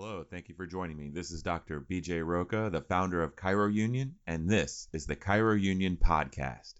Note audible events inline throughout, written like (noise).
Hello, thank you for joining me. This is Dr. BJ Roca, the founder of Chiro Union, and this is the Chiro Union Podcast.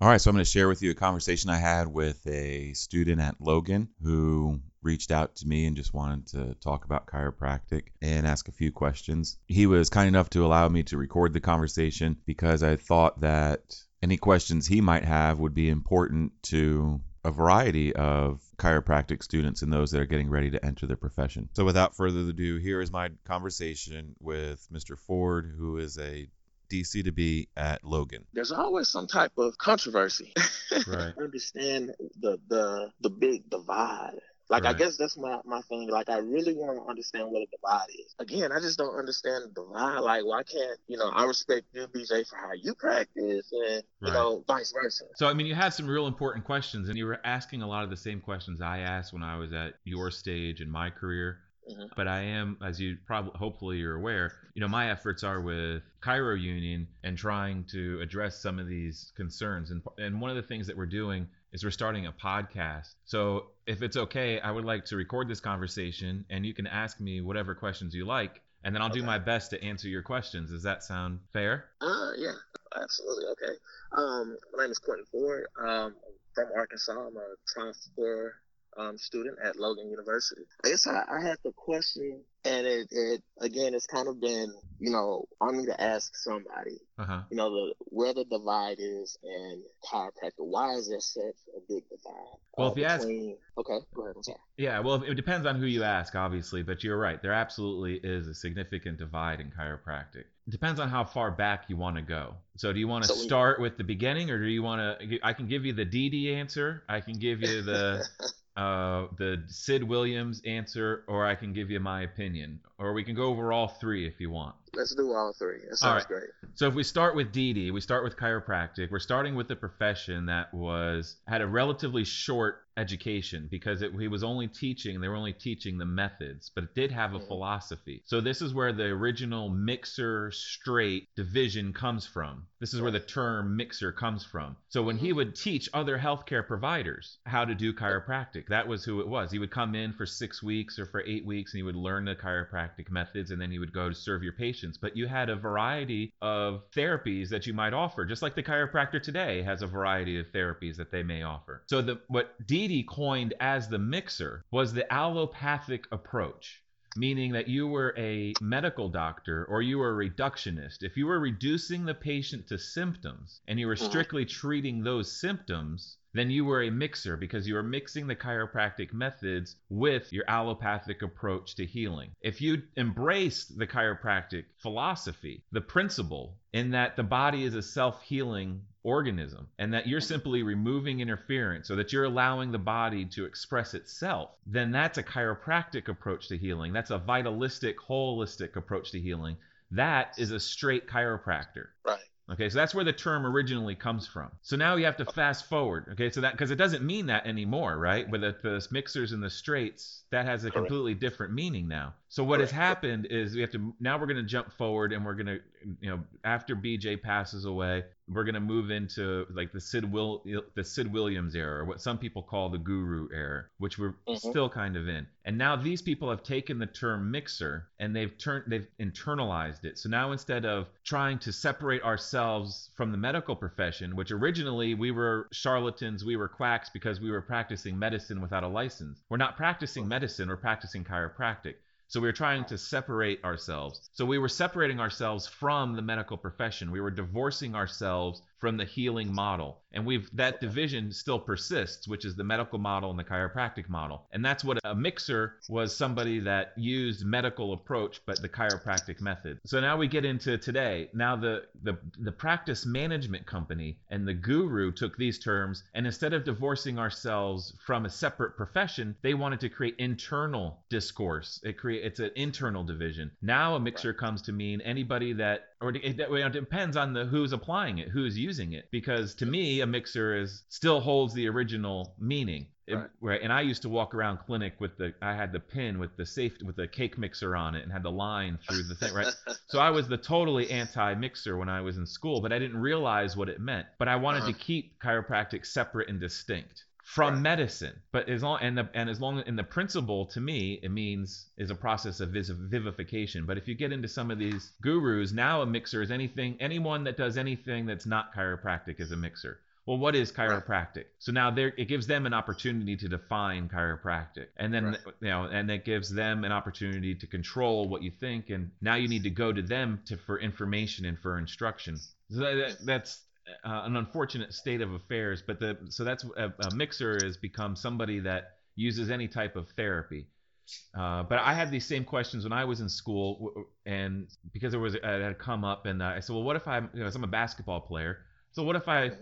All right, so I'm going to share with you a conversation I had with a student at Logan who reached out to me and just wanted to talk about chiropractic and ask a few questions. He was kind enough to allow me to record the conversation because I thought that any questions he might have would be important to a variety of chiropractic students and those that are getting ready to enter their profession. So, without further ado, here is my conversation with Mr. Ford, who is a DC to be at Logan. There's always some type of controversy. (laughs) Right. Understand the the the big divide. Like I guess that's my, my thing. Like I really want to understand what a divide is. Again, I just don't understand the divide. Like why can't you know I respect you, BJ, for how you practice, and you Right. know vice versa. So, I mean, you had some real important questions, and you were asking a lot of the same questions I asked when I was at your stage in my career. Mhm. But I am, as you probably, hopefully, you're aware, you know, my efforts are with Chiro Union and trying to address some of these concerns. And and one of the things that we're doing is we're starting a podcast. So, if it's okay, I would like to record this conversation, and you can ask me whatever questions you like, and then I'll do my best to answer your questions. Does that sound fair? Uh, yeah, absolutely. Okay. Um, my name is Quentin Ford. Um, I'm from Arkansas. I'm a transfer um, student at Logan University. I guess I, I had the question, and it, it again, it's kind of been, you know, on me to ask somebody, Uh huh. you know, the where the divide is in chiropractic. Why is there such a big divide? Well, uh, if you ask- okay, go ahead. I'm sorry. Yeah, well, it depends on who you ask, obviously, but you're right. There absolutely is a significant divide in chiropractic. It depends on how far back you want to go. So, do you want to So we- start with the beginning, or do you want to? I can give you the DD answer. I can give you the (laughs) uh, the Sid Williams answer, or I can give you my opinion, or we can go over all three if you want. Let's do all three. That sounds right. great. So if we start with DD, we start with chiropractic. We're starting with a profession that was had a relatively short education because it, he was only teaching. They were only teaching the methods, but it did have a Mhm. philosophy. So this is where the original mixer straight division comes from. This is where the term mixer comes from. So when he would teach other healthcare providers how to do chiropractic, that was who it was. He would come in for six weeks or for eight weeks and he would learn the chiropractic methods and then you would go to serve your patients. But you had a variety of therapies that you might offer, just like the chiropractor today has a variety of therapies that they may offer. So the what DD coined as the mixer was the allopathic approach meaning that you were a medical doctor or you were a reductionist. If you were reducing the patient to symptoms and you were Mhm. strictly treating those symptoms, then you were a mixer because you were mixing the chiropractic methods with your allopathic approach to healing. If you embraced the chiropractic philosophy, the principle in that the body is a self healing organism and that you're simply removing interference or that you're allowing the body to express itself, then that's a chiropractic approach to healing. That's a vitalistic, holistic approach to healing. That is a straight chiropractor. Right. Okay, so that's where the term originally comes from. So now you have to fast forward. Okay, so that because it doesn't mean that anymore, right? With the, the mixers and the straights, that has a Correct. completely different meaning now. So what has happened is we have to now we're going to jump forward and we're going to you know after BJ passes away, we're going to move into like the Sid Will the Sid Williams era, or what some people call the Guru era, which we're Mhm. still kind of in. And now these people have taken the term mixer and they've turned they've internalized it. So now instead of trying to separate ourselves from the medical profession, which originally we were charlatans, we were quacks because we were practicing medicine without a license. We're not practicing medicine, we're practicing chiropractic. So we were trying to separate ourselves. So we were separating ourselves from the medical profession. We were divorcing ourselves from the healing model. And we've that division still persists, which is the medical model and the chiropractic model. And that's what a mixer was somebody that used medical approach but the chiropractic method. So now we get into today. Now the the the practice management company and the guru took these terms and instead of divorcing ourselves from a separate profession, they wanted to create internal discourse. It create it's an internal division. Now a mixer comes to mean anybody that or it, it, it depends on the who's applying it, who's using it. Because to me, a mixer is still holds the original meaning. It- Right. right. And I used to walk around clinic with the I had the pin with the safe with the cake mixer on it and had the line through the thing, right? (laughs) So I was the totally anti-mixer when I was in school, but I didn't realize what it meant. But I wanted Uh-huh. to keep chiropractic separate and distinct from Right. medicine. But as long and the, and as long in the principle to me it means is a process of vivification. But if you get into some of these gurus, now a mixer is anything anyone that does anything that's not chiropractic is a mixer. Well, what is chiropractic? So now there it gives them an opportunity to define chiropractic, and then Right. you know, and it gives them an opportunity to control what you think. And now you need to go to them to for information and for instruction. So that, that's uh, an unfortunate state of affairs. But the so that's a, a mixer has become somebody that uses any type of therapy. Uh, but I had these same questions when I was in school, and because there was it had come up, and uh, I said, well, what if I'm, you know, I'm a basketball player. So what if I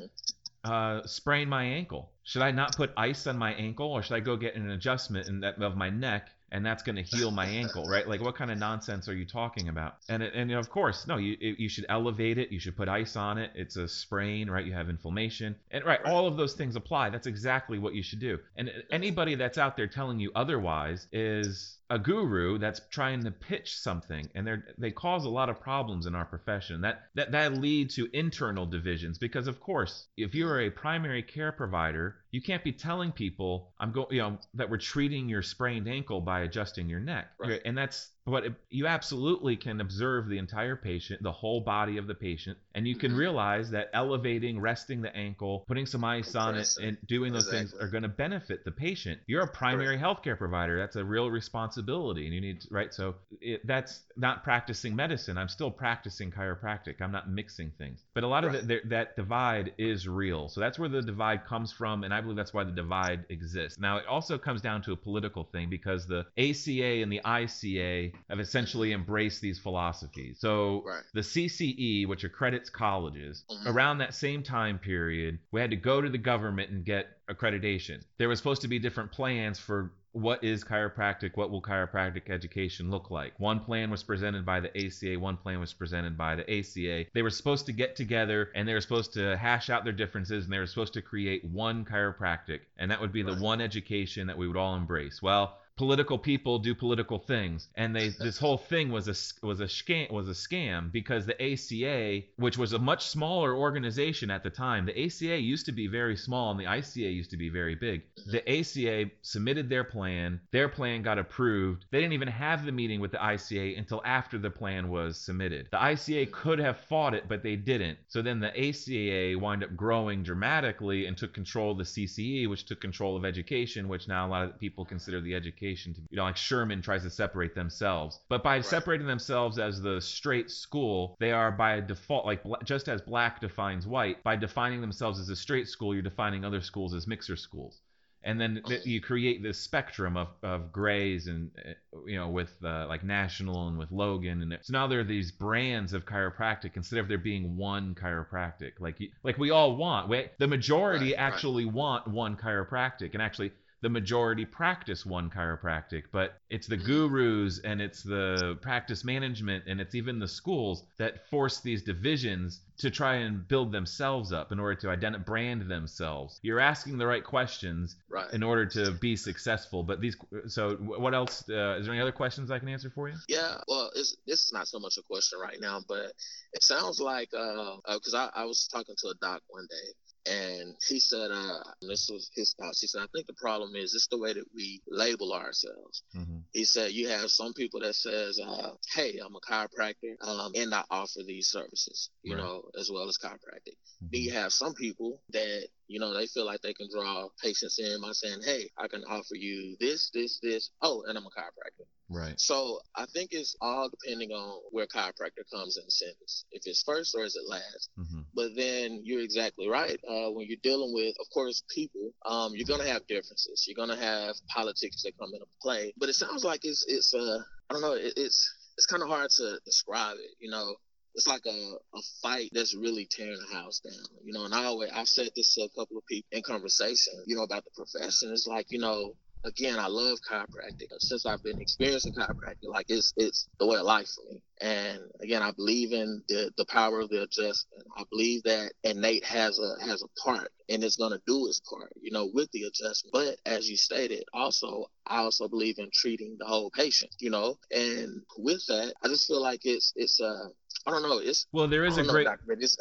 uh, sprain my ankle? Should I not put ice on my ankle, or should I go get an adjustment in that of my neck, and that's going to heal my ankle, right? Like, what kind of nonsense are you talking about? And and of course, no, you you should elevate it. You should put ice on it. It's a sprain, right? You have inflammation, and right, all of those things apply. That's exactly what you should do. And anybody that's out there telling you otherwise is a guru that's trying to pitch something and they they cause a lot of problems in our profession that that that lead to internal divisions because of course if you're a primary care provider you can't be telling people i'm going you know that we're treating your sprained ankle by adjusting your neck Right. and that's but you absolutely can observe the entire patient the whole body of the patient and you can Mhm. realize that elevating resting the ankle putting some ice on it and doing those things are going to benefit the patient. You're a primary healthcare provider. That's a real responsibility and you need to, right? So it, that's not practicing medicine. I'm still practicing chiropractic. I'm not mixing things. But a lot of Right. it, there- that divide is real. So that's where the divide comes from and i believe that's why the divide exists. Now it also comes down to a political thing because the ACA and the ICA have essentially embraced these philosophies so Right. the CCE, which accredits colleges, Mhm. around that same time period, we had to go to the government and get accreditation. There was supposed to be different plans for what is chiropractic, what will chiropractic education look like. One plan was presented by the ACA, one plan was presented by the ACA. They were supposed to get together and they were supposed to hash out their differences and they were supposed to create one chiropractic, and that would be the Right. one education that we would all embrace. Well, political people do political things. And they this whole thing was a was a scam was a scam because the ACA which was a much smaller organization at the time the ACA used to be very small and the ICA used to be very big. The ACA submitted their plan. Their plan got approved. They didn't even have the meeting with the ICA until after the plan was submitted. The ICA could have fought it but they didn't. So then the ACA wound up growing dramatically and took control of the CCE which took control of education which now a lot of people consider the education to you know like Sherman tries to separate themselves. But by separating themselves as the straight school they are by default like just as black defines white by defining themselves as a straight school you're defining other schools as mixer schools. And then you create this spectrum of, of grays and uh, you know with uh, like national and with Logan and so now there are these brands of chiropractic instead of there being one chiropractic. Like like we all want we, the majority Right, right. actually want one chiropractic. And actually the majority practice one chiropractic, but it's the gurus and it's the practice management and it's even the schools that force these divisions to try and build themselves up in order to brand themselves. You're asking the right questions Right. in order to be successful, but these so what else uh, is there any other questions I can answer for you? Yeah, well, it's, this is not so much a question right now, but it sounds like because I, I was talking to a doc one day, and he said, uh, this was his thoughts. He said, I think the problem is it's the way that we label ourselves. Mm-hmm. He said you have some people that says, uh, "Hey, I'm a chiropractor, um, and I offer these services, you Right. know, as well as chiropractic." Then you have some people that you know they feel like they can draw patients in by saying, "Hey, I can offer you this, this, this. Oh, and I'm a chiropractor." Right. So I think it's all depending on where chiropractor comes in the sentence. If it's first or is it last. Mm-hmm. But then you're exactly right. Uh, when you're dealing with, of course, people, um, you're gonna have differences. You're gonna have politics that come into play. But it sounds like it's it's uh I don't know. It, it's it's kind of hard to describe it. You know, it's like a, a fight that's really tearing the house down. You know, and I always I've said this to a couple of people in conversation. You know, about the profession. It's like you know again, I love chiropractic. Since I've been experiencing chiropractic, like it's it's the way of life for me. And again, I believe in the, the power of the adjustment. I believe that innate has a has a part and it's gonna do its part, you know, with the adjustment. But as you stated, also I also believe in treating the whole patient, you know. And with that, I just feel like it's it's uh I don't know. It's well, there is a great.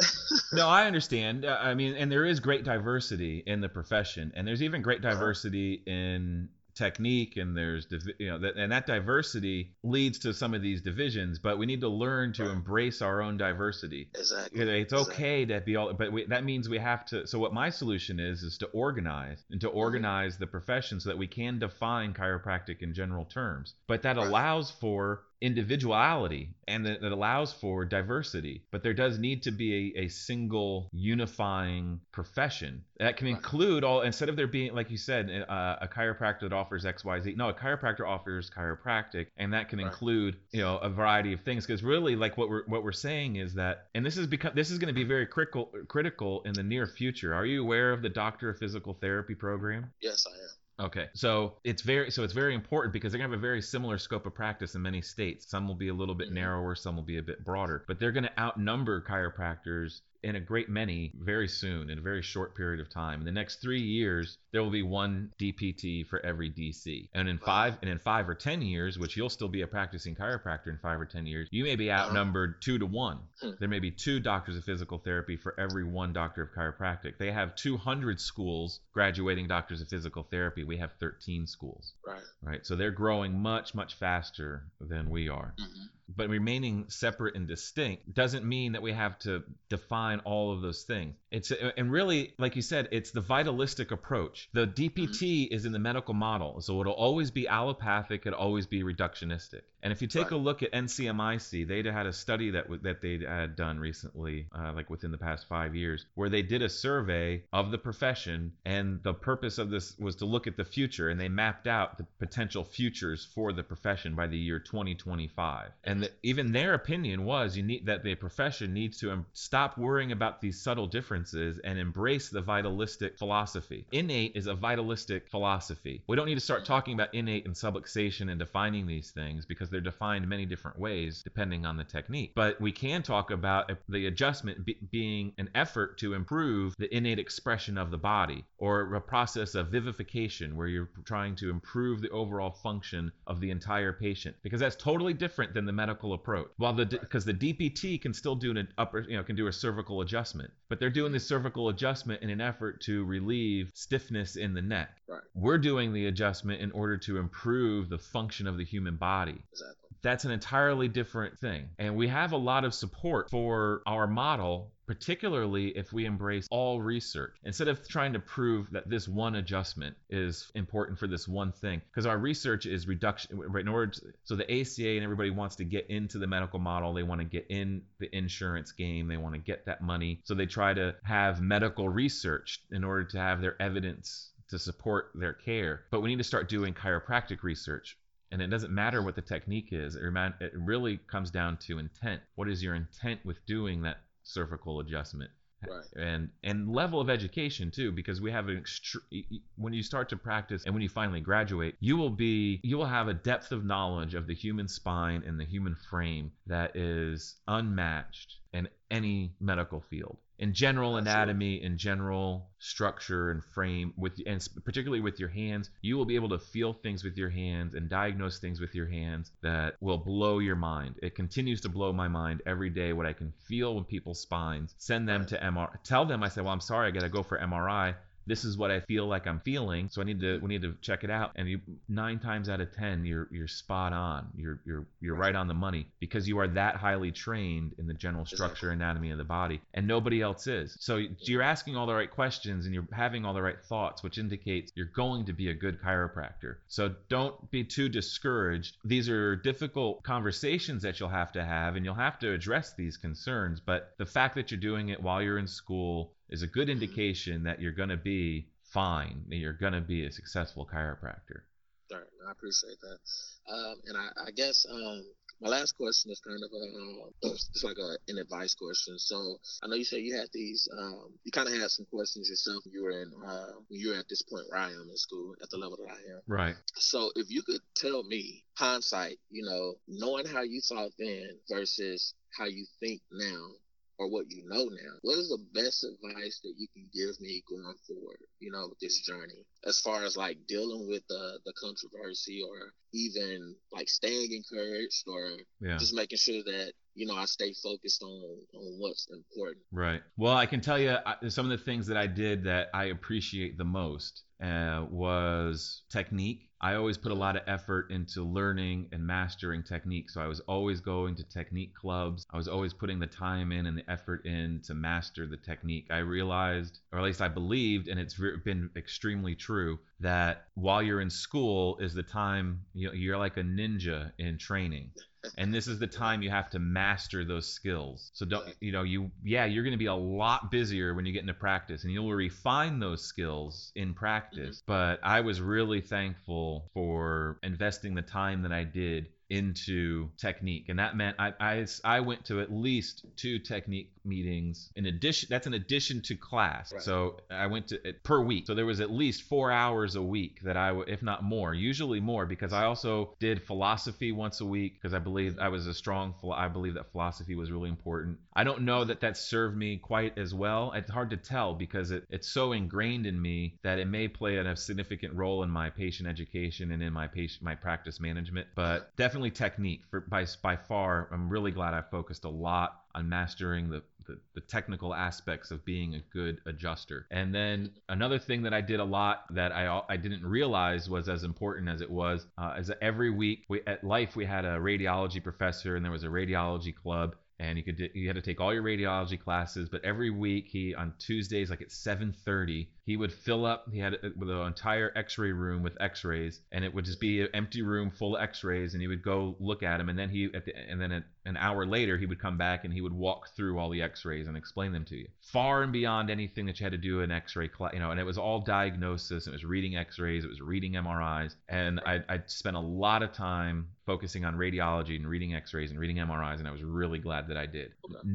(laughs) no, I understand. Uh, I mean, and there is great diversity in the profession, and there's even great uh-huh. diversity uh-huh. in technique and there's you know that and that diversity leads to some of these divisions but we need to learn to right. embrace our own diversity exactly it's okay exactly. to be all but we, that means we have to so what my solution is is to organize and to mm-hmm. organize mm-hmm. the profession so that we can define chiropractic in general terms but that right. allows for individuality and that, that, allows for diversity. But there does need to be a, a single unifying profession that can include all, instead of there being, like you said, uh, a chiropractor that offers XYZ. No, a chiropractor offers chiropractic, and that can right. include, you know, a variety of things. Because really, like what we're what we're saying is that, and this is because this is going to be very critical critical in the near future. Are you aware of the Doctor of Physical Therapy program? Yes, I am. Okay, so it's very so it's very important because they're gonna have a very similar scope of practice in many states. Some will be a little bit mm-hmm. narrower, some will be a bit broader, but they're gonna outnumber chiropractors in a great many very soon in a very short period of time. In the next three years, there will be one DPT for every DC, and in five and in five or ten years, which you'll still be a practicing chiropractor in five or ten years, you may be outnumbered two to one. Hmm. There may be two doctors of physical therapy for every one doctor of chiropractic. They have 200 schools graduating doctors of physical therapy. We have 13 schools. Right. Right. So they're growing much much faster than we are. Mm-hmm but remaining separate and distinct doesn't mean that we have to define all of those things. It's and really, like you said, it's the vitalistic approach. The DPT mm-hmm. is in the medical model, so it'll always be allopathic, it'll always be reductionistic. And if you take right. a look at NCMIC, they had a study that that they had done recently, uh, like within the past five years, where they did a survey of the profession, and the purpose of this was to look at the future, and they mapped out the potential futures for the profession by the year 2025. And the, even their opinion was you need that the profession needs to stop worrying about these subtle differences and embrace the vitalistic philosophy. Innate is a vitalistic philosophy. We don't need to start talking about innate and subluxation and defining these things because they're defined many different ways depending on the technique. But we can talk about the adjustment be- being an effort to improve the innate expression of the body or a process of vivification where you're trying to improve the overall function of the entire patient because that's totally different than the medical approach. While the because the DPT can still do an upper, you know, can do a cervical adjustment, but they're doing the cervical adjustment in an effort to relieve stiffness in the neck. Right. We're doing the adjustment in order to improve the function of the human body. Exactly that's an entirely different thing. And we have a lot of support for our model particularly if we embrace all research instead of trying to prove that this one adjustment is important for this one thing because our research is reduction in order to, so the ACA and everybody wants to get into the medical model they want to get in the insurance game they want to get that money so they try to have medical research in order to have their evidence to support their care but we need to start doing chiropractic research and it doesn't matter what the technique is. It, it really comes down to intent. What is your intent with doing that cervical adjustment? Right. and and level of education too because we have an extre- when you start to practice and when you finally graduate you will be you will have a depth of knowledge of the human spine and the human frame that is unmatched in any medical field in general anatomy in general structure and frame with and particularly with your hands you will be able to feel things with your hands and diagnose things with your hands that will blow your mind. It continues to blow my mind every day what i can feel when people's spines. Send them to mr tell them i say well i'm sorry i gotta go for mri this is what I feel like I'm feeling, so I need to we need to check it out. And you nine times out of ten, you're you're spot on. You're you're you're right on the money because you are that highly trained in the general structure anatomy of the body, and nobody else is. So you're asking all the right questions and you're having all the right thoughts, which indicates you're going to be a good chiropractor. So don't be too discouraged. These are difficult conversations that you'll have to have, and you'll have to address these concerns. But the fact that you're doing it while you're in school is a good indication that you're going to be fine, that you're going to be a successful chiropractor. Right, I appreciate that. Um, and I, I guess um, my last question is kind of a, uh, it's like a, an advice question. So I know you said you had these, um, you kind of had some questions yourself when you were in, uh, when you were at this point where I am in school, at the level that I am. Right. So if you could tell me, hindsight, you know, knowing how you thought then versus how you think now, or what you know now, what is the best advice that you can give me going forward, you know, with this journey? As far as like dealing with the the controversy or even like staying encouraged or yeah. just making sure that you know I stay focused on on what's important. Right. Well, I can tell you I, some of the things that I did that I appreciate the most uh, was technique. I always put a lot of effort into learning and mastering technique. So I was always going to technique clubs. I was always putting the time in and the effort in to master the technique. I realized, or at least I believed, and it's been extremely true, that while you're in school is the time you know, you're like a ninja in training. And this is the time you have to master those skills. So don't you know you yeah you're going to be a lot busier when you get into practice and you'll refine those skills in practice. Mm-hmm. but i was really thankful for investing the time that i did into technique. And that meant I, I i went to at least two technique meetings in addition that's an addition to class. Right. so i went to it per week. So there was at least four hours a week that i would if not more usually more because i also did philosophy once a week because i believe i was a strong i believe that philosophy was really important. I don't know that that served me quite as well. It's hard to tell because it, it's so ingrained in me that it may play a significant role in my patient education and in my patient my practice management. But definitely definitely technique for by by far. I'm really glad I focused a lot on mastering the, the, the technical aspects of being a good adjuster. And then another thing that I did a lot that I I didn't realize was as important as it was uh, is that every week we, at Life we had a radiology professor and there was a radiology club and you could you had to take all your radiology classes but every week he on tuesdays like at 7.30 he would fill up he had uh, with an entire x-ray room with x-rays and it would just be an empty room full of x-rays and he would go look at them and then he at the, and then an hour later he would come back and he would walk through all the x-rays and explain them to you. Far and beyond anything that you had to do in x-ray class you know and it was all diagnosis it was reading x-rays it was reading mris and i i spent a lot of time focusing on radiology and reading x-rays and reading mris and i was really glad that i did.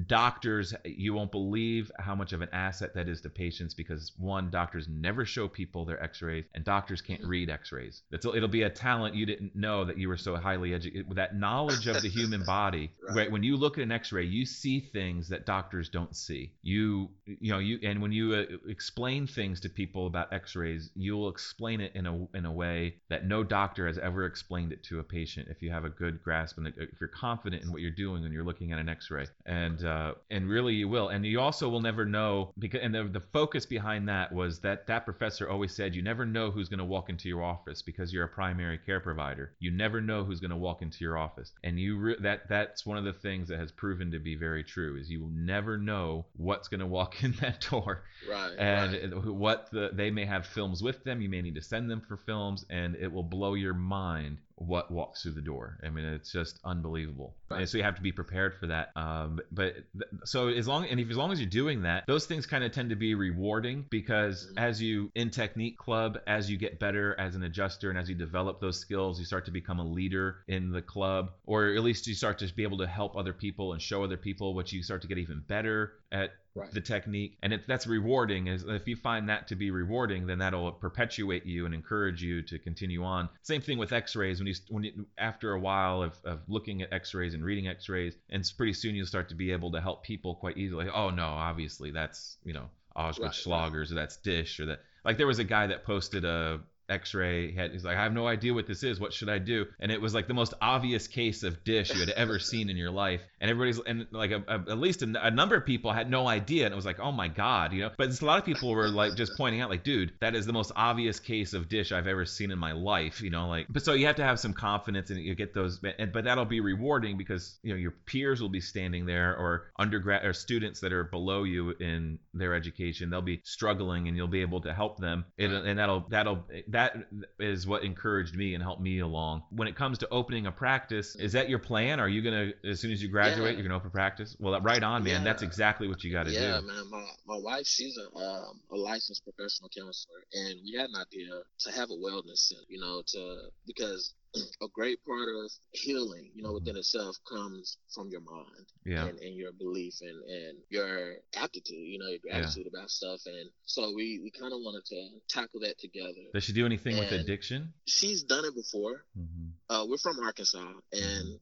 Doctors you won't believe how much of an asset that is to patients because one doctors never show people their x-rays and doctors can't read x-rays. It's, it'll be a talent you didn't know that you were so highly educated with that knowledge of the (laughs) human body right. when you look at an x-ray you see things that doctors don't see. You you know you and when you uh, explain things to people about x-rays you'll explain it in a in a way that no doctor has ever explained it to a patient if you have a good grasp and if you're confident in what you're doing when you're looking at an x-ray. And uh, and really you will. And you also will never know because and the, the focus behind that was was that that professor always said you never know who's going to walk into your office because you're a primary care provider. You never know who's going to walk into your office, and you re- that that's one of the things that has proven to be very true is you will never know what's going to walk (laughs) in that door. Right. And right. what the they may have films with them. You may need to send them for films, and it will blow your mind what walks through the door. I mean, it's just unbelievable. Right. And so you have to be prepared for that. Um, but th- so as long and if as long as you're doing that, those things kind of tend to be rewarding because mm-hmm. as you in technique club, as you get better as an adjuster and as you develop those skills, you start to become a leader in the club, or at least you start to be able to help other people and show other people what you start to get even better at right. the technique and it, that's rewarding is if you find that to be rewarding then that'll perpetuate you and encourage you to continue on same thing with x-rays when you when you, after a while of, of looking at x-rays and reading x-rays and pretty soon you'll start to be able to help people quite easily oh no obviously that's you know Auschwitz right, Schlagers right. or that's DISH or that like there was a guy that posted a x-ray had he's like i have no idea what this is what should i do? And it was like the most obvious case of DISH you had ever seen in your life. And everybody's and like a, a, at least a, a, number of people had no idea. And it was like oh my god you know? But a lot of people were like just pointing out like dude that is the most obvious case of DISH i've ever seen in my life you know? Like but so you have to have some confidence and you get those and, but that'll be rewarding because you know your peers will be standing there or undergrad or students that are below you in their education they'll be struggling and you'll be able to help them. And, and that'll that'll that that is what encouraged me and helped me along. When it comes to opening a practice, is that your plan? Are you gonna, as soon as you graduate, yeah. you're gonna open a practice? Well, right on, man. Yeah. That's exactly what you got to yeah, do. Yeah, man. My, my wife, she's a um, a licensed professional counselor, and we had an idea to have a wellness center. You know, to because a great part of healing, you know, within mm-hmm. itself comes from your mind yeah. and, and your belief and, and your aptitude, you know, your attitude yeah. about stuff. And so we, we kind of wanted to tackle that together. Does she do anything and with addiction? She's done it before. Mm-hmm. Uh, we're from Arkansas and mm-hmm.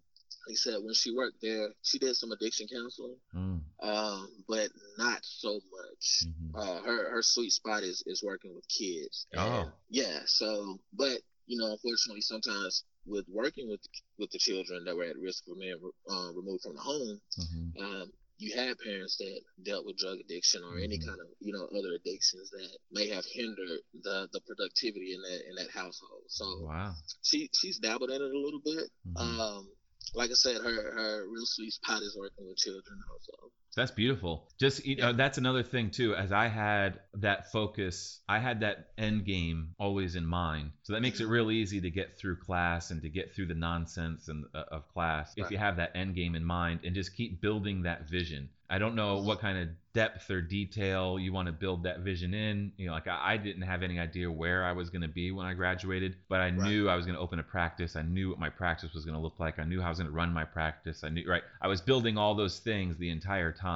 He said when she worked there, she did some addiction counseling, mm. um, but not so much. Mm-hmm. Uh, her her sweet spot is is working with kids. Oh, yeah. So, but you know, unfortunately, sometimes with working with with the children that were at risk for being uh, removed from the home, mm-hmm. um, you had parents that dealt with drug addiction or mm-hmm. any kind of you know other addictions that may have hindered the the productivity in that in that household. So wow, she she's dabbled in it a little bit. Mm-hmm. Um, like I said, her her real sweet spot is working with children also. That's beautiful. Just you know, that's another thing too. As I had that focus, I had that end game always in mind. So that makes it real easy to get through class and to get through the nonsense and uh, of class right. if you have that end game in mind and just keep building that vision. I don't know what kind of depth or detail you want to build that vision in. You know, like I, I didn't have any idea where I was going to be when I graduated, but I right. knew I was going to open a practice. I knew what my practice was going to look like. I knew how I was going to run my practice. I knew, right? I was building all those things the entire time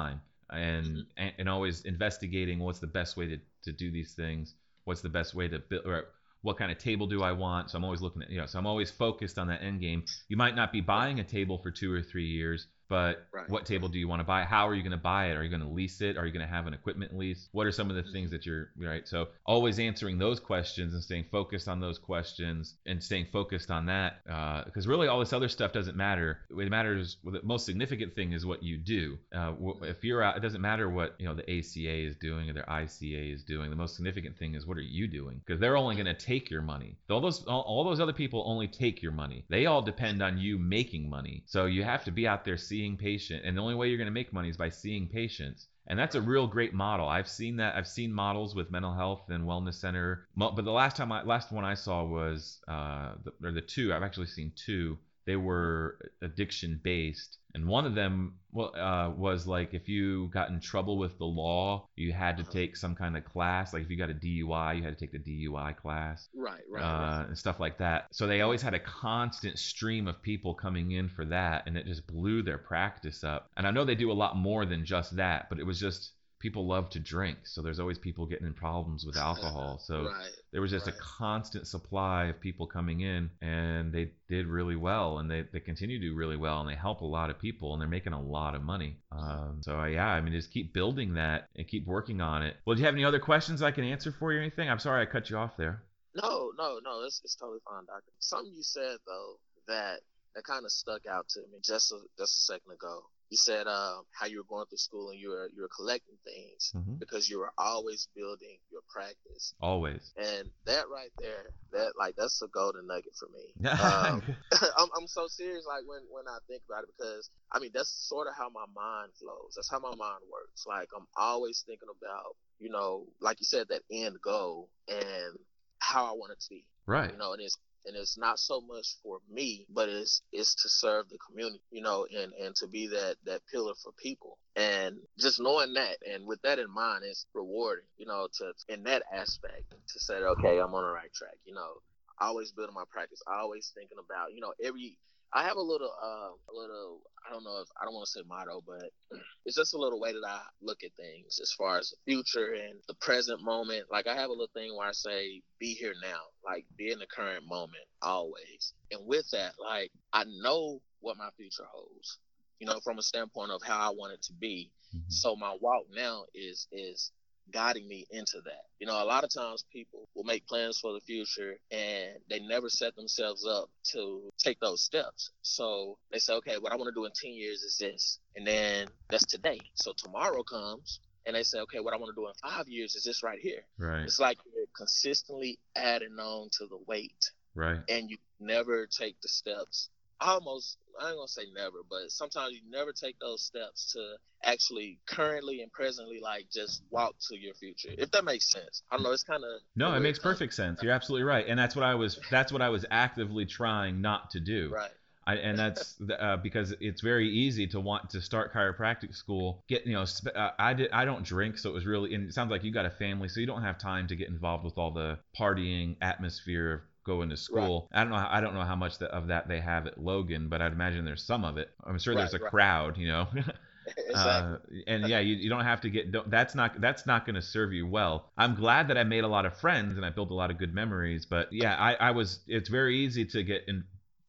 and, mm-hmm. and, and always investigating what's the best way to, to do these things. What's the best way to build, or what kind of table do I want? So I'm always looking at, you know, so I'm always focused on that end game. You might not be buying a table for two or three years, but right. what table do you want to buy? How are you going to buy it? Are you going to lease it? Are you going to have an equipment lease? What are some of the things that you're right? So always answering those questions and staying focused on those questions and staying focused on that because uh, really all this other stuff doesn't matter. What matters, the most significant thing is what you do. Uh, if you're out, it doesn't matter what you know the ACA is doing or their ICA is doing. The most significant thing is what are you doing because they're only going to take your money. All those all, all those other people only take your money. They all depend on you making money. So you have to be out there seeing seeing patient and the only way you're going to make money is by seeing patients. And that's a real great model. I've seen that i've seen models with mental health and wellness center. But the last time i last one i saw was uh the, or the two i've actually seen two. They were addiction based and one of them well, uh, was like if you got in trouble with the law, you had to take some kind of class. Like if you got a DUI, you had to take the DUI class. Right, right, uh, right. And stuff like that. So they always had a constant stream of people coming in for that, and it just blew their practice up. And I know they do a lot more than just that, but it was just people love to drink, so there's always people getting in problems with alcohol. (laughs) So right, there was just right. a constant supply of people coming in, and they did really well, and they, they continue to do really well, and they help a lot of people, and they're making a lot of money. Um, so uh, yeah, I mean, just keep building that and keep working on it. Well, do you have any other questions I can answer for you or anything? I'm sorry I cut you off there. No, no, no, it's, it's totally fine, doctor. Something you said though that that kind of stuck out to me just a, just a second ago you said uh, how you were going through school and you were you were collecting things mm-hmm. because you were always building your practice. Always. And that right there, that like that's a golden nugget for me. (laughs) um, (laughs) I'm, I'm so serious like when when I think about it because I mean that's sort of how my mind flows. That's how my mind works. Like I'm always thinking about you know like you said that end goal and how I want it to be. Right. You know, and it's and it's not so much for me, but it's it's to serve the community, you know, and and to be that that pillar for people. And just knowing that, and with that in mind, it's rewarding, you know, to in that aspect to say, okay, I'm on the right track, you know. Always building my practice, always thinking about, you know, every I have a little, uh, a little. I don't know if I don't want to say motto, but (clears throat) it's just a little way that I look at things as far as the future and the present moment. Like I have a little thing where I say, "Be here now," like be in the current moment always. And with that, like I know what my future holds. You know, from a standpoint of how I want it to be. Mm-hmm. So my walk now is is guiding me into that. You know, a lot of times people will make plans for the future and they never set themselves up to take those steps. So they say, okay, what I want to do in 10 years is this. And then that's today. So tomorrow comes and they say, okay, what I want to do in five years is this right here. Right. It's like you're consistently adding on to the weight. Right. And you never take the steps almost I ain't gonna say never, but sometimes you never take those steps to actually currently and presently like just walk to your future. If that makes sense. I don't know, it's kinda No, it makes perfect sense. You're absolutely right. And that's what I was that's what I was actively trying not to do. Right. I, and that's (laughs) uh, because it's very easy to want to start chiropractic school. Get you know, sp- uh, I did I don't drink, so it was really. And it sounds like you got a family, so you don't have time to get involved with all the partying atmosphere of going to school. Right. I don't know. I don't know how much of that they have at Logan, but I'd imagine there's some of it. I'm sure right, there's a right. crowd, you know. (laughs) exactly. uh, and yeah, you, you don't have to get. That's not that's not going to serve you well. I'm glad that I made a lot of friends and I built a lot of good memories. But yeah, I, I was. It's very easy to get in,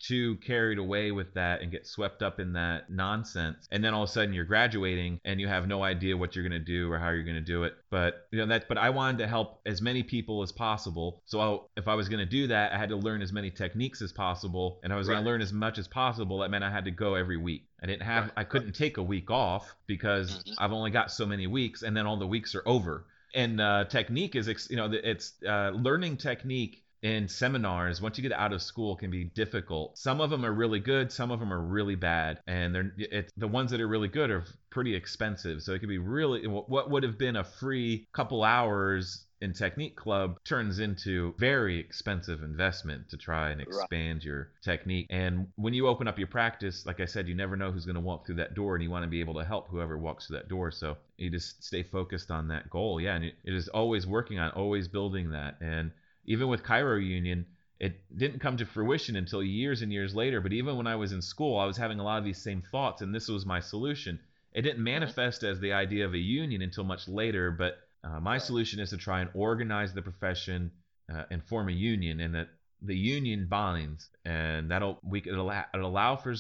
too carried away with that and get swept up in that nonsense and then all of a sudden you're graduating and you have no idea what you're going to do or how you're going to do it but you know that but i wanted to help as many people as possible so I'll, if i was going to do that i had to learn as many techniques as possible and i was right. going to learn as much as possible that meant i had to go every week i didn't have right. i couldn't take a week off because mm-hmm. i've only got so many weeks and then all the weeks are over and uh, technique is you know it's uh, learning technique in seminars once you get out of school can be difficult. Some of them are really good some of them are really bad and they're it's the ones that are really good are pretty expensive. So it can be really what would have been a free couple hours in technique club turns into very expensive investment to try and expand right. your technique. And when you open up your practice like i said you never know who's going to walk through that door and you want to be able to help whoever walks through that door. So you just stay focused on that goal. Yeah and it is always working on always building that. And even with Chiro Union, it didn't come to fruition until years and years later. But even when I was in school, I was having a lot of these same thoughts, and this was my solution. It didn't mm-hmm. manifest as the idea of a union until much later, but uh, my solution is to try and organize the profession uh, and form a union, and that the union binds, and that'll we it'll, it'll allow for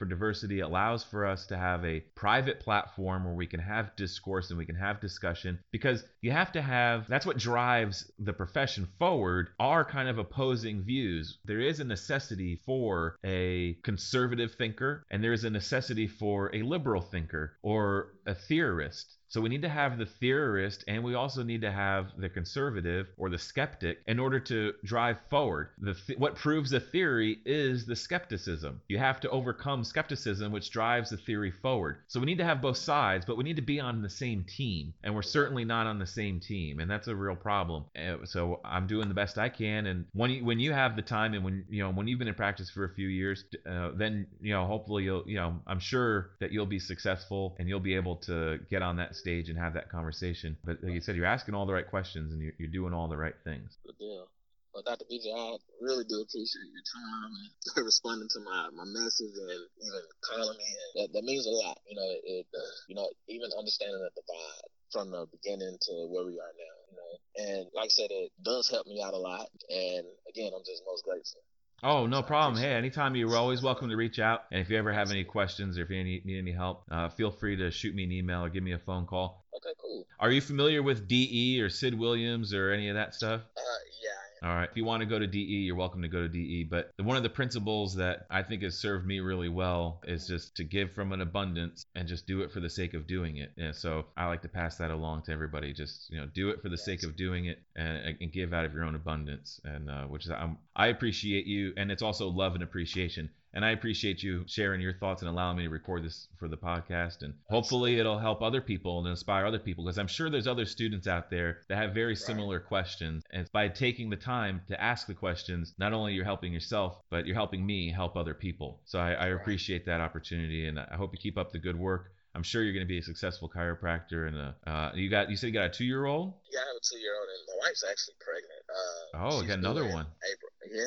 for diversity allows for us to have a private platform where we can have discourse and we can have discussion because you have to have that's what drives the profession forward are kind of opposing views. There is a necessity for a conservative thinker and there is a necessity for a liberal thinker or a theorist so we need to have the theorist and we also need to have the conservative or the skeptic in order to drive forward. The th- what proves a theory is the skepticism. You have to overcome skepticism which drives the theory forward. So we need to have both sides, but we need to be on the same team and we're certainly not on the same team and that's a real problem. Uh, so I'm doing the best I can and when you, when you have the time and when you know when you've been in practice for a few years uh, then you know hopefully you'll you know I'm sure that you'll be successful and you'll be able to get on that stage and have that conversation. But like you said, you're asking all the right questions and you're, you're doing all the right things. Good deal. Well, Dr. BJ, I really do appreciate your time and (laughs) responding to my, my message and even calling me. That, that means a lot. You know, it, uh, you know, even understanding the divide from the beginning to where we are now. You know, and like I said, it does help me out a lot. And again, I'm just most grateful. Oh, no problem. Hey, anytime you're always welcome to reach out. And if you ever have any questions or if you need, need any help, uh, feel free to shoot me an email or give me a phone call. Okay, cool. Are you familiar with DE or Sid Williams or any of that stuff? Uh, yeah, all right. If you want to go to DE, you're welcome to go to DE. But one of the principles that I think has served me really well is just to give from an abundance and just do it for the sake of doing it. And so I like to pass that along to everybody. Just you know, do it for the sake of doing it and, and give out of your own abundance. And uh, which is I'm, I appreciate you, and it's also love and appreciation. And I appreciate you sharing your thoughts and allowing me to record this for the podcast. And hopefully it'll help other people and inspire other people because I'm sure there's other students out there that have very similar questions. And by taking the time to ask the questions, not only you're helping yourself, but you're helping me help other people. So I, I appreciate that opportunity and I hope you keep up the good work. I'm sure you're going to be a successful chiropractor. And uh, uh, you got you said you got a two year old. Yeah, I have a two year old, and my wife's actually pregnant. Uh, oh, got another one. April. Yeah,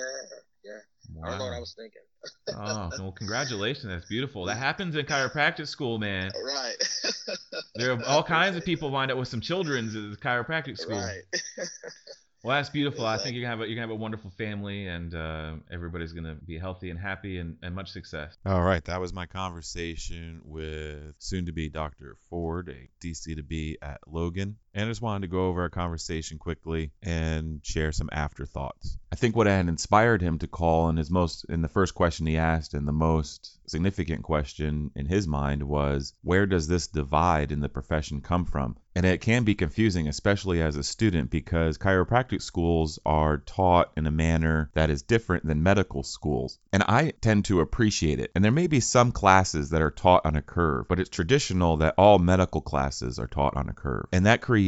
yeah. Wow. I don't know what I was thinking. oh, (laughs) well, congratulations. That's beautiful. That happens in chiropractic school, man. (laughs) Right. there are (laughs) all kinds of people wind up with some children's at chiropractic school. Right. Well, that's beautiful. I think you're gonna have a, you're gonna have a wonderful family, and uh, everybody's gonna be healthy and happy, and, and much success. All right, that was my conversation with soon-to-be Dr. Ford, a DC to be at Logan, and I just wanted to go over our conversation quickly and share some afterthoughts. I think what had inspired him to call in his most in the first question he asked, and the most significant question in his mind was, where does this divide in the profession come from? And it can be confusing, especially as a student, because chiropractic schools are taught in a manner that is different than medical schools. And I tend to appreciate it. And there may be some classes that are taught on a curve, but it's traditional that all medical classes are taught on a curve. And that creates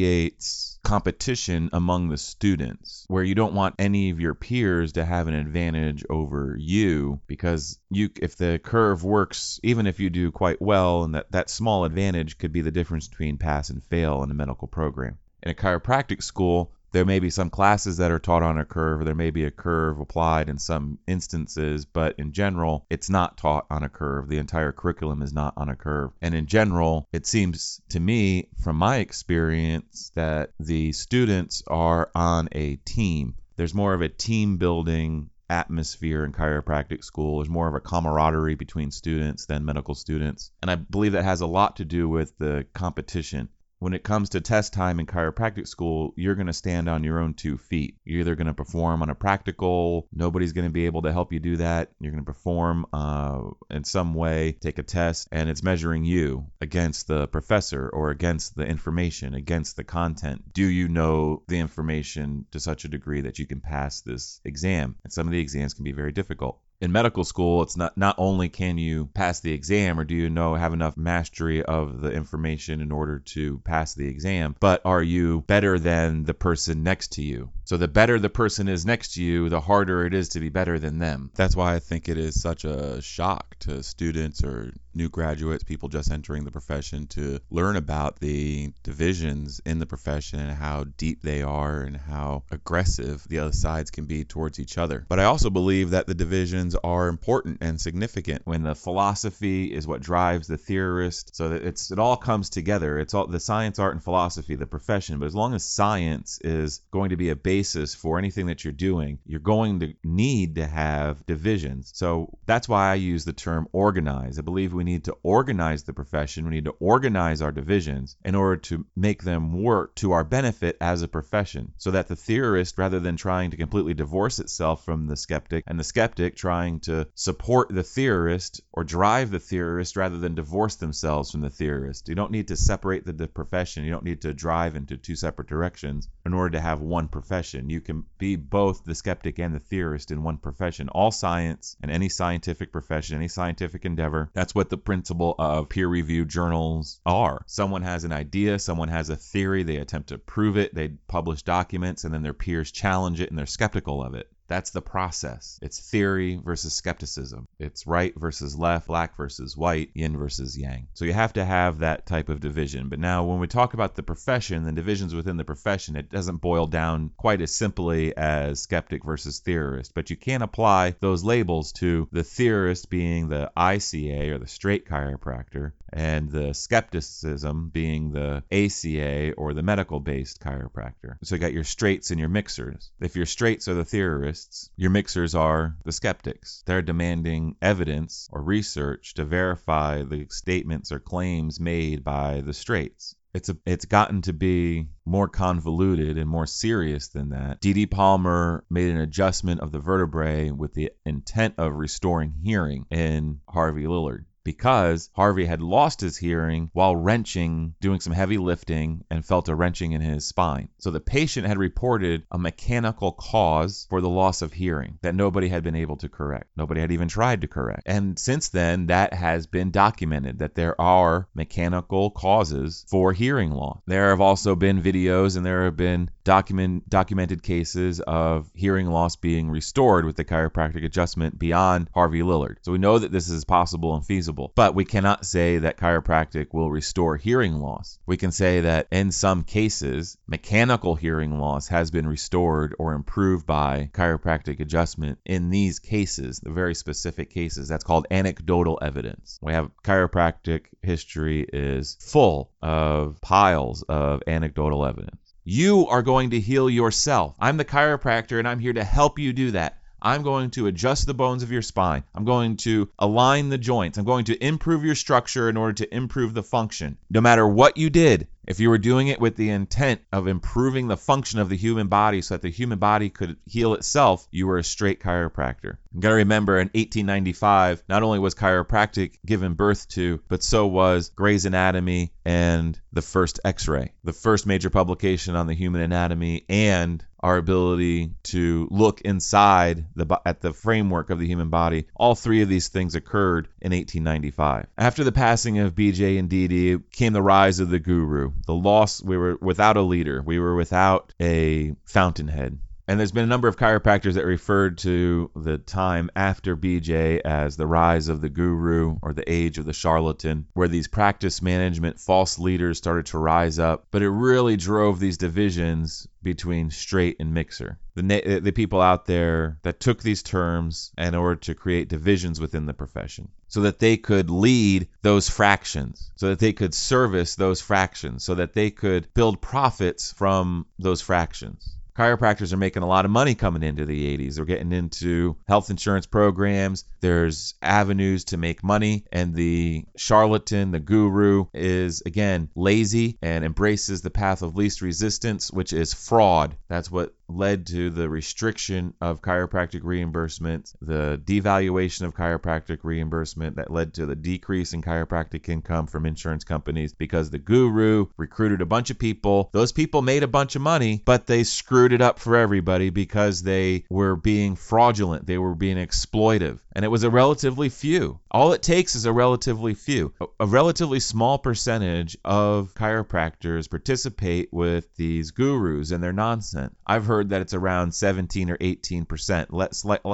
competition among the students where you don't want any of your peers to have an advantage over you because you if the curve works even if you do quite well and that that small advantage could be the difference between pass and fail in a medical program. In a chiropractic school there may be some classes that are taught on a curve, or there may be a curve applied in some instances, but in general, it's not taught on a curve. The entire curriculum is not on a curve. And in general, it seems to me, from my experience, that the students are on a team. There's more of a team building atmosphere in chiropractic school. There's more of a camaraderie between students than medical students. And I believe that has a lot to do with the competition when it comes to test time in chiropractic school, you're going to stand on your own two feet. You're either going to perform on a practical, nobody's going to be able to help you do that. You're going to perform uh, in some way, take a test, and it's measuring you against the professor or against the information, against the content. Do you know the information to such a degree that you can pass this exam? And some of the exams can be very difficult in medical school, it's not not only can you pass the exam or do you know have enough mastery of the information in order to pass the exam, but are you better than the person next to you? So the better the person is next to you, the harder it is to be better than them. That's why I think it is such a shock to students or new graduates, people just entering the profession to learn about the divisions in the profession and how deep they are and how aggressive the other sides can be towards each other. But I also believe that the divisions are important and significant when the philosophy is what drives the theorist so that it's it all comes together. It's all the science, art and philosophy, the profession, but as long as science is going to be a basis for anything that you're doing, you're going to need to have divisions. So that's why I use the term organize. I believe we need to organize the profession, we need to organize our divisions in order to make them work to our benefit as a profession so that the theorist, rather than trying to completely divorce itself from the skeptic, and the skeptic trying to support the theorist or drive the theorist rather than divorce themselves from the theorist. You don't need to separate the, the profession, you don't need to drive into two separate directions in order to have one profession. You can be both the skeptic and the theorist in one profession. All science and any scientific profession, any scientific endeavor, that's what the principle of peer reviewed journals are. Someone has an idea, someone has a theory, they attempt to prove it, they publish documents, and then their peers challenge it and they're skeptical of it. That's the process. It's theory versus skepticism. It's right versus left, black versus white, yin versus yang. So you have to have that type of division. But now, when we talk about the profession, the divisions within the profession, it doesn't boil down quite as simply as skeptic versus theorist. But you can apply those labels to the theorist being the ICA or the straight chiropractor, and the skepticism being the ACA or the medical based chiropractor. So you got your straights and your mixers. If your straights are the theorists, your mixers are the skeptics. They're demanding evidence or research to verify the statements or claims made by the straights it's a, it's gotten to be more convoluted and more serious than that. D.D. Palmer made an adjustment of the vertebrae with the intent of restoring hearing in Harvey Lillard because Harvey had lost his hearing while wrenching, doing some heavy lifting, and felt a wrenching in his spine. So the patient had reported a mechanical cause for the loss of hearing that nobody had been able to correct. Nobody had even tried to correct. And since then, that has been documented that there are mechanical causes for hearing loss. There have also been videos and there have been document documented cases of hearing loss being restored with the chiropractic adjustment beyond Harvey Lillard. So we know that this is possible and feasible but we cannot say that chiropractic will restore hearing loss. We can say that in some cases, mechanical hearing loss has been restored or improved by chiropractic adjustment in these cases, the very specific cases. That's called anecdotal evidence. We have chiropractic history is full of piles of anecdotal evidence. You are going to heal yourself. I'm the chiropractor and I'm here to help you do that. I'm going to adjust the bones of your spine. I'm going to align the joints. I'm going to improve your structure in order to improve the function. No matter what you did, if you were doing it with the intent of improving the function of the human body so that the human body could heal itself, you were a straight chiropractor. You got to remember in 1895, not only was chiropractic given birth to, but so was Gray's Anatomy and the first x ray, the first major publication on the human anatomy and our ability to look inside the at the framework of the human body. All three of these things occurred in 1895. After the passing of BJ and Dee came the rise of the guru. The loss we were without a leader. We were without a fountainhead. And there's been a number of chiropractors that referred to the time after BJ as the rise of the guru or the age of the charlatan, where these practice management false leaders started to rise up. But it really drove these divisions between straight and mixer. The, the people out there that took these terms in order to create divisions within the profession so that they could lead those fractions, so that they could service those fractions, so that they could build profits from those fractions. Chiropractors are making a lot of money coming into the 80s. They're getting into health insurance programs. There's avenues to make money. And the charlatan, the guru, is again lazy and embraces the path of least resistance, which is fraud. That's what led to the restriction of chiropractic reimbursement, the devaluation of chiropractic reimbursement that led to the decrease in chiropractic income from insurance companies because the guru recruited a bunch of people. Those people made a bunch of money, but they screwed it up for everybody because they were being fraudulent, they were being exploitive. And it was a relatively few. All it takes is a relatively few. A relatively small percentage of chiropractors participate with these gurus and their nonsense. I've heard that it's around 17 or 18 percent,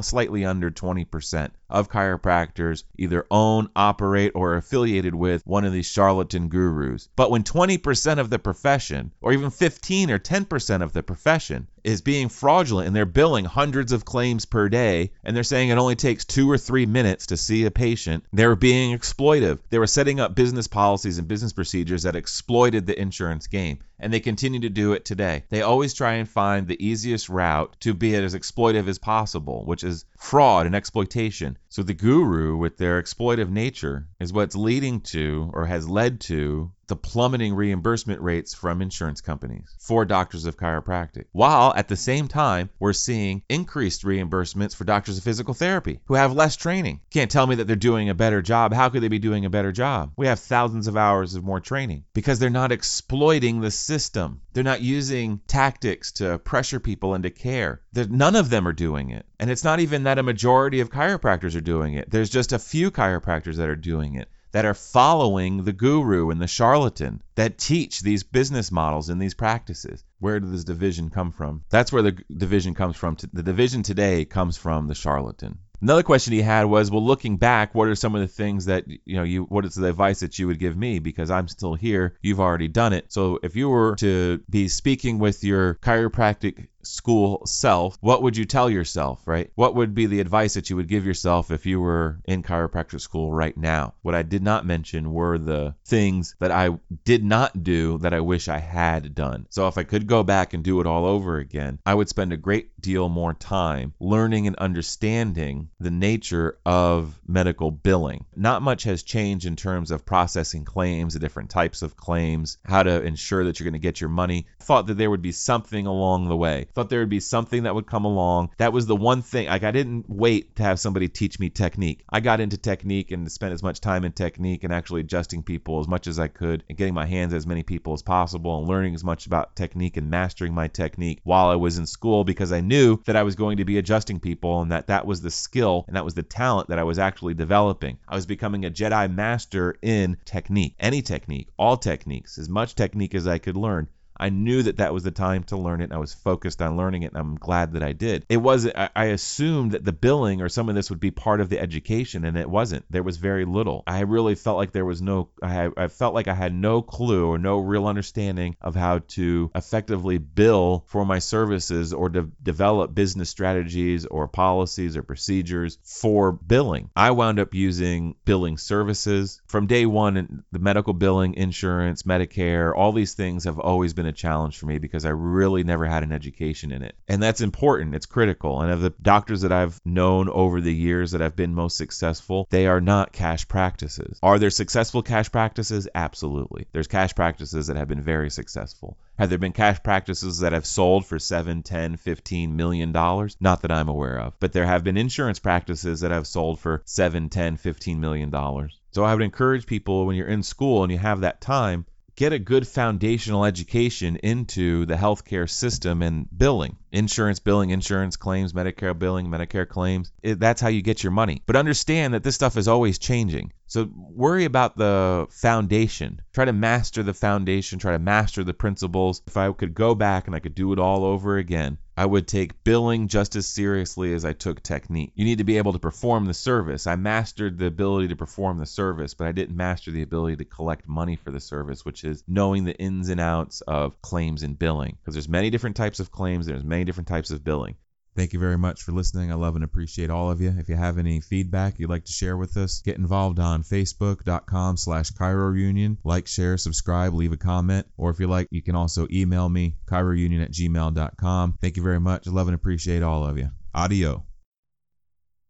slightly under 20 percent of chiropractors either own, operate, or are affiliated with one of these charlatan gurus. But when 20% of the profession, or even 15 or 10% of the profession, is being fraudulent and they're billing hundreds of claims per day and they're saying it only takes two or three minutes to see a patient. They're being exploitive. They were setting up business policies and business procedures that exploited the insurance game and they continue to do it today. They always try and find the easiest route to be as exploitive as possible, which is fraud and exploitation. So the guru, with their exploitive nature, is what's leading to or has led to the plummeting reimbursement rates from insurance companies for doctors of chiropractic. While at the same time, we're seeing increased reimbursements for doctors of physical therapy who have less training. Can't tell me that they're doing a better job. How could they be doing a better job? We have thousands of hours of more training because they're not exploiting the system. They're not using tactics to pressure people into care. None of them are doing it. And it's not even that a majority of chiropractors are doing it. There's just a few chiropractors that are doing it that are following the guru and the charlatan that teach these business models and these practices. Where did this division come from? That's where the division comes from. The division today comes from the charlatan. Another question he had was, well, looking back, what are some of the things that you know you what is the advice that you would give me because I'm still here, you've already done it. So if you were to be speaking with your chiropractic school self, what would you tell yourself, right? What would be the advice that you would give yourself if you were in chiropractic school right now? What I did not mention were the things that I did not do that I wish I had done. So if I could go back and do it all over again, I would spend a great deal more time learning and understanding the nature of medical billing. Not much has changed in terms of processing claims, the different types of claims, how to ensure that you're going to get your money. Thought that there would be something along the way Thought there would be something that would come along. That was the one thing. Like I didn't wait to have somebody teach me technique. I got into technique and spent as much time in technique and actually adjusting people as much as I could and getting my hands as many people as possible and learning as much about technique and mastering my technique while I was in school because I knew that I was going to be adjusting people and that that was the skill and that was the talent that I was actually developing. I was becoming a Jedi master in technique, any technique, all techniques, as much technique as I could learn I knew that that was the time to learn it. I was focused on learning it, and I'm glad that I did. It was I assumed that the billing or some of this would be part of the education, and it wasn't. There was very little. I really felt like there was no. I, I felt like I had no clue or no real understanding of how to effectively bill for my services or to develop business strategies or policies or procedures for billing. I wound up using billing services from day one. The medical billing, insurance, Medicare, all these things have always been a challenge for me because I really never had an education in it. And that's important, it's critical. And of the doctors that I've known over the years that have been most successful, they are not cash practices. Are there successful cash practices? Absolutely. There's cash practices that have been very successful. Have there been cash practices that have sold for 7, 10, 15 million dollars? Not that I'm aware of. But there have been insurance practices that have sold for 7, 10, 15 million dollars. So I would encourage people when you're in school and you have that time get a good foundational education into the healthcare system and billing insurance billing, insurance claims, Medicare billing, Medicare claims. It, that's how you get your money. But understand that this stuff is always changing. So worry about the foundation. Try to master the foundation, try to master the principles. If I could go back and I could do it all over again, I would take billing just as seriously as I took technique. You need to be able to perform the service. I mastered the ability to perform the service, but I didn't master the ability to collect money for the service, which is knowing the ins and outs of claims and billing. Because there's many different types of claims, there's many different types of billing. Thank you very much for listening. I love and appreciate all of you. If you have any feedback you'd like to share with us, get involved on facebook.com slash Union. Like, share, subscribe, leave a comment. Or if you like, you can also email me, ChiroUnion at gmail.com. Thank you very much. I love and appreciate all of you. Audio.